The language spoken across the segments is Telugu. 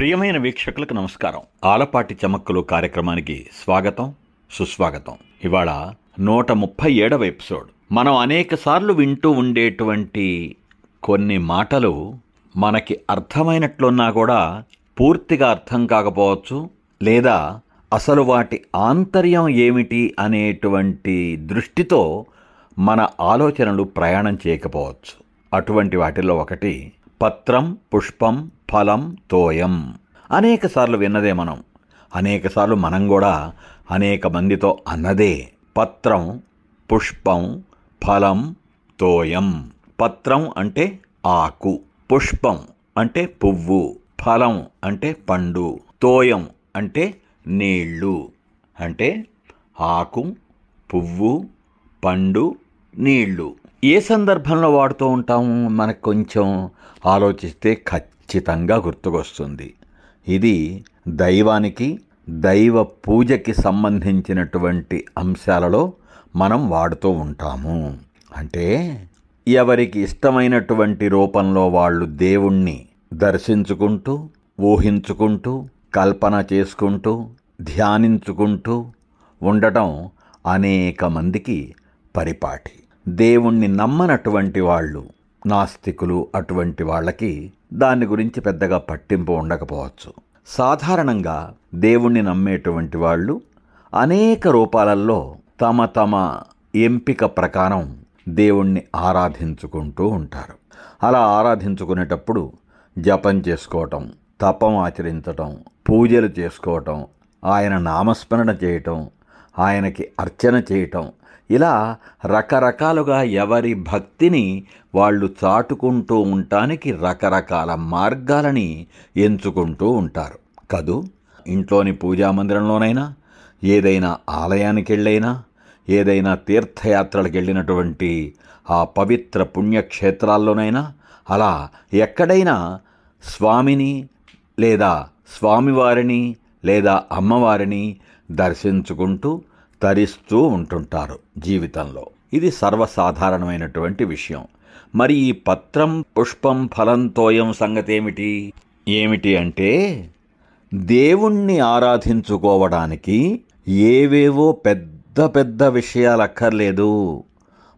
ప్రియమైన వీక్షకులకు నమస్కారం. ఆలపాటి చమక్కులు కార్యక్రమానికి స్వాగతం సుస్వాగతం. ఇవాళ నూట ముప్పై ఏడవ ఎపిసోడ్. మనం అనేక సార్లు వింటూ ఉండేటువంటి కొన్ని మాటలు మనకి అర్థమైనట్లున్నా కూడా పూర్తిగా అర్థం కాకపోవచ్చు లేదా అసలు వాటి ఆంతర్యం ఏమిటి అనేటువంటి దృష్టితో మన ఆలోచనలు ప్రయాణం చేయకపోవచ్చు. అటువంటి వాటిల్లో ఒకటి పత్రం పుష్పం ఫలం తోయం. అనేక సార్లు విన్నదే మనం. అనేక సార్లు మనం కూడా అనేక మందితో అన్నదే. పత్రం పుష్పం ఫలం తోయం. పత్రం అంటే ఆకు. పుష్పం అంటే పువ్వు. ఫలం అంటే పండు. తోయం అంటే నీళ్ళు. అంటే ఆకు పువ్వు పండు నీళ్ళు. ఏ సందర్భంలో వాడుతూ ఉంటాము మనకు కొంచెం ఆలోచిస్తే ఖచ్చితంగా ఖచ్చితంగా గుర్తుకొస్తుంది. ఇది దైవానికి దైవ పూజకి సంబంధించినటువంటి అంశాలలో మనం వాడుతూ ఉంటాము. అంటే ఎవరికి ఇష్టమైనటువంటి రూపంలో వాళ్ళు దేవుణ్ణి దర్శించుకుంటూ ఊహించుకుంటూ కల్పన చేసుకుంటూ ధ్యానించుకుంటూ ఉండటం అనేక మందికి పరిపాటి. దేవుణ్ణి నమ్మనటువంటి వాళ్ళు నాస్తికులు అటువంటి వాళ్ళకి దాని గురించి పెద్దగా పట్టింపు ఉండకపోవచ్చు. సాధారణంగా దేవుణ్ణి నమ్మేటువంటి వాళ్ళు అనేక రూపాలలో తమ తమ ఎంపిక ప్రకారం దేవుణ్ణి ఆరాధించుకుంటూ ఉంటారు. అలా ఆరాధించుకునేటప్పుడు జపం చేసుకోవటం తపం ఆచరించటం పూజలు చేసుకోవటం ఆయన నామస్మరణ చేయటం ఆయనకి అర్చన చేయటం. ఇలా రకరకాలుగా ఎవరి భక్తిని వాళ్ళు చాటుకుంటూ ఉండటానికి రకరకాల మార్గాలని ఎంచుకుంటూ ఉంటారు. కదూ? ఇంట్లోని పూజా మందిరంలోనైనా ఏదైనా ఆలయానికి వెళ్ళైనా ఏదైనా తీర్థయాత్రలకు వెళ్ళినటువంటి ఆ పవిత్ర పుణ్యక్షేత్రాల్లోనైనా అలా ఎక్కడైనా స్వామిని లేదా స్వామివారిని లేదా అమ్మవారిని దర్శించుకుంటూ తరిస్తూ ఉంటుంటారు జీవితంలో. ఇది సర్వసాధారణమైనటువంటి విషయం. మరి ఈ పత్రం పుష్పం ఫలంతోయం సంగతి ఏమిటి ఏమిటి అంటే దేవుణ్ణి ఆరాధించుకోవడానికి ఏవేవో పెద్ద పెద్ద విషయాలు అక్కర్లేదు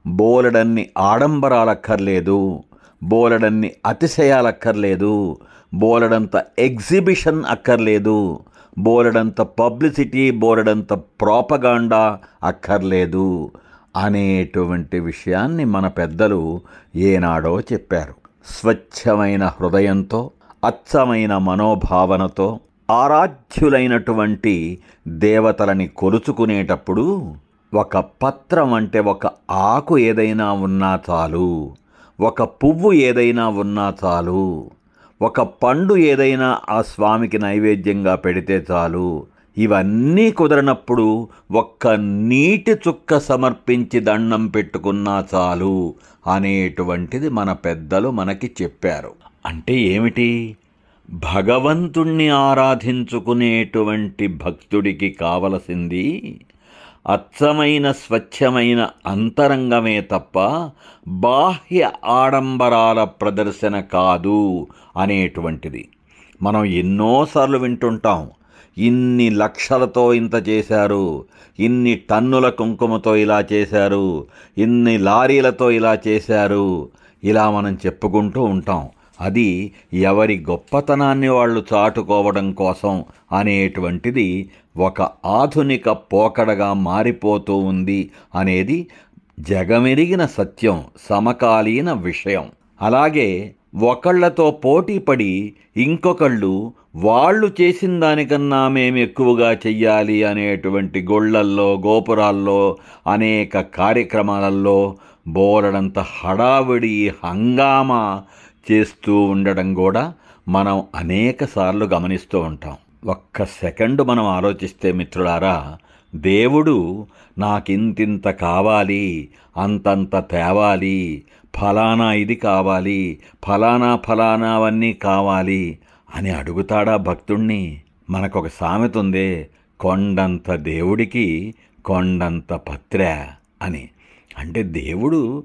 బోలెడన్ని ఆడంబరాలక్కర్లేదు. బోలెడన్ని అతిశయాలక్కర్లేదు. బోలెడంత ఎగ్జిబిషన్ అక్కర్లేదు. బోలెడంత పబ్లిసిటీ బోలెడంత ప్రోపగాండా అక్కర్లేదు అనేటువంటి విషయాన్ని మన పెద్దలు ఏనాడో చెప్పారు. స్వచ్ఛమైన హృదయంతో అచ్చమైన మనోభావనతో ఆరాధ్యులైనటువంటి దేవతలని కొలుచుకునేటప్పుడు ఒక పత్రం అంటే ఒక ఆకు ఏదైనా ఉన్నా చాలు ఒక పువ్వు ఏదైనా ఉన్నా చాలు. ఒక పండు ఏదైనా ఆ స్వామికి నైవేద్యంగా పెడితే చాలు. ఇవన్నీ కుదరనప్పుడు ఒక్క నీటి చుక్క సమర్పించి దండం పెట్టుకున్నా చాలు అనేటువంటిది మన పెద్దలు మనకి చెప్పారు. అంటే ఏమిటి? భగవంతుణ్ణి ఆరాధించుకునేటువంటి భక్తుడికి కావలసింది అచ్చమైన స్వచ్ఛమైన అంతరంగమే తప్ప బాహ్య ఆడంబరాల ప్రదర్శన కాదు అనేటువంటిది. మనం ఎన్నోసార్లు వింటుంటాం ఇన్ని లక్షలతో ఇంత చేశారు ఇన్ని టన్నుల కుంకుమతో ఇలా చేశారు ఇన్ని లారీలతో ఇలా చేశారు ఇలా మనం చెప్పుకుంటూ ఉంటాం. అది ఎవరి గొప్పతనాన్ని వాళ్ళు చాటుకోవడం కోసం అనేటువంటిది ఒక ఆధునిక పోకడగా మారిపోతూ ఉంది అనేది జగమెరిగిన సత్యం సమకాలీన విషయం. అలాగే ఒకళ్ళతో పోటీపడి ఇంకొకళ్ళు వాళ్ళు చేసిన దానికన్నా మేము ఎక్కువగా చెయ్యాలి అనేటువంటి గొళ్ళల్లో గోపురాల్లో అనేక కార్యక్రమాలలో బోలెడంత హడావిడి హంగామా చేస్తూ ఉండడం కూడా మనం అనేకసార్లు గమనిస్తూ ఉంటాం. ఒక్క సెకండ్ మనం ఆలోచిస్తే మిత్రులారా దేవుడు నాకింతింత కావాలి అంతంత తేవాలి ఫలానా ఇది కావాలి ఫలానా ఫలానావన్నీ కావాలి అని అడుగుతాడా భక్తుణ్ణి? మనకొక సామెత ఉందే కొండంత దేవుడికి కొండంత పత్ర అని. అంటే దేవుడు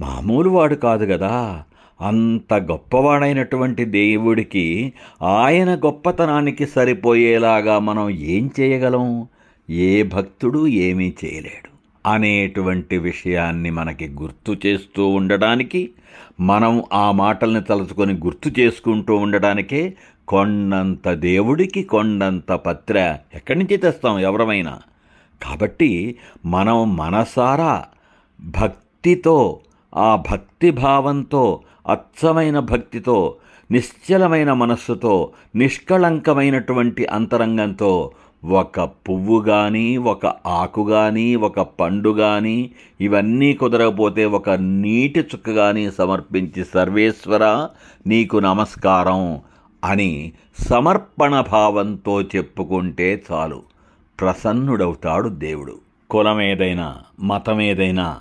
మామూలు వాడు కాదు కదా అంత గొప్పవాడైనటువంటి దేవుడికి ఆయన గొప్పతనానికి సరిపోయేలాగా మనం ఏం చేయగలం? ఏ భక్తుడు ఏమీ చేయలేడు. అనేటువంటి విషయాన్ని మనకి గుర్తు చేస్తూ ఉండడానికి మనం ఆ మాటల్ని తలుచుకొని గుర్తు చేసుకుంటూ ఉండడానికే కొండంత దేవుడికి కొండంత పత్ర ఎక్కడి నుంచి తెస్తాం ఎవరమైనా? కాబట్టి మనం మనసారా భక్తితో ఆ భక్తి భావంతో అచ్చమైన భక్తితో నిశ్చలమైన మనస్సుతో నిష్కళంకమైనటువంటి అంతరంగంతో ఒక పువ్వు కానీ ఒక ఆకు కానీ ఒక పండు కానీ ఇవన్నీ కుదరకపోతే ఒక నీటి చుక్క కానీ సమర్పించి సర్వేశ్వర నీకు నమస్కారం అని సమర్పణ భావంతో చెప్పుకుంటే చాలు. ప్రసన్నుడవుతాడు దేవుడు. కులం ఏదైనా మతం ఏదైనా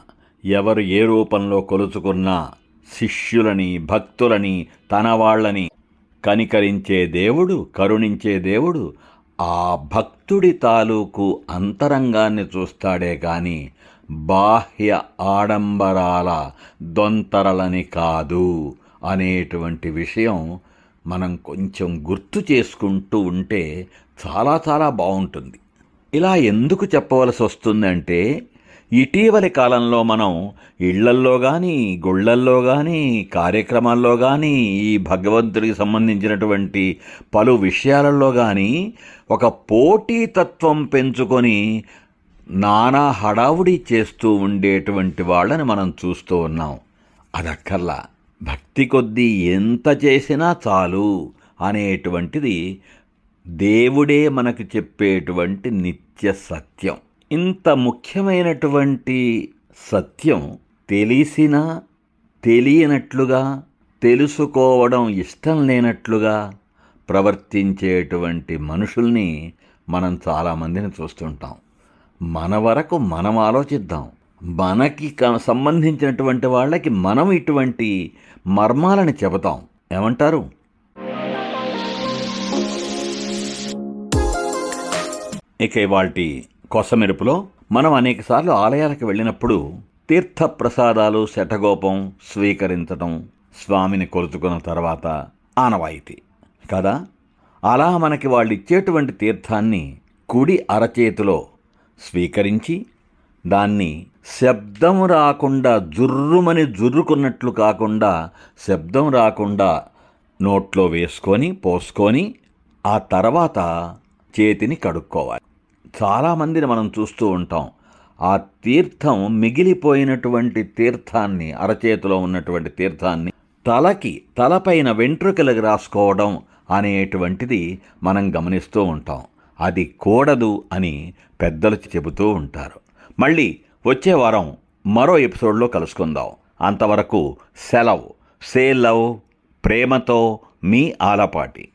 ఎవరు ఏ రూపంలో కొలుచుకున్నా శిష్యులని భక్తులని తన వాళ్ళని కనికరించే దేవుడు కరుణించే దేవుడు ఆ భక్తుడి తాలూకు అంతరంగాన్ని చూస్తాడే గాని బాహ్య ఆడంబరాల దొంతరలని కాదు అనేటువంటి విషయం మనం కొంచెం గుర్తు చేసుకుంటూ ఉంటే చాలా చాలా బాగుంటుంది ఇలా ఎందుకు చెప్పవలసి వస్తుందంటే ఇటీవలి కాలంలో మనం ఇళ్ళల్లో కానీ గుళ్ళల్లో కానీ కార్యక్రమాల్లో కానీ ఈ భగవంతుడికి సంబంధించినటువంటి పలు విషయాలలో కానీ ఒక పోటీతత్వం పెంచుకొని నానా హడావుడి చేస్తూ ఉండేటువంటి వాళ్ళని మనం చూస్తూ ఉన్నాం. అదక్కర్లా. భక్తి కొద్దీ ఎంత చేసినా చాలు అనేటువంటిది దేవుడే మనకు చెప్పేటువంటి నిత్య సత్యం. ఇంత ముఖ్యమైనటువంటి సత్యం తెలిసినా తెలియనట్లుగా తెలుసుకోవడం ఇష్టం లేనట్లుగా ప్రవర్తించేటువంటి మనుషుల్ని మనం చాలామందిని చూస్తుంటాం. మన వరకు మనం ఆలోచిద్దాం. మనకి క- సంబంధించినటువంటి వాళ్ళకి మనం ఇటువంటి మర్మాలని చెబుతాం. ఏమంటారు? ఇక ఇవాల్టి కొసమెరుపులో మనం అనేకసార్లు ఆలయాలకు వెళ్ళినప్పుడు తీర్థ ప్రసాదాలు శటగోపం స్వీకరించటం స్వామిని కొలుచుకున్న తర్వాత ఆనవాయితీ. కదా? అలా మనకి వాళ్ళు ఇచ్చేటువంటి తీర్థాన్ని కుడి అరచేతిలో స్వీకరించి దాన్ని శబ్దం రాకుండా జుర్రుమని జుర్రుకున్నట్లు కాకుండా శబ్దం రాకుండా నోట్లో వేసుకొని పోసుకొని ఆ తర్వాత చేతిని కడుక్కోవాలి. చాలామందిని మనం చూస్తూ ఉంటాం. ఆ తీర్థం మిగిలిపోయినటువంటి తీర్థాన్ని అరచేతిలో ఉన్నటువంటి తీర్థాన్ని తలకి తలపైన వెంట్రుకలకు రాసుకోవడం అనేటువంటిది మనం గమనిస్తూ ఉంటాం. అది కూడదు అని పెద్దలు చెబుతూ ఉంటారు. మళ్ళీ వచ్చే వారం మరో ఎపిసోడ్లో కలుసుకుందాం. అంతవరకు సెలవు. సే లవ్ ప్రేమతో మీ ఆలపాటి.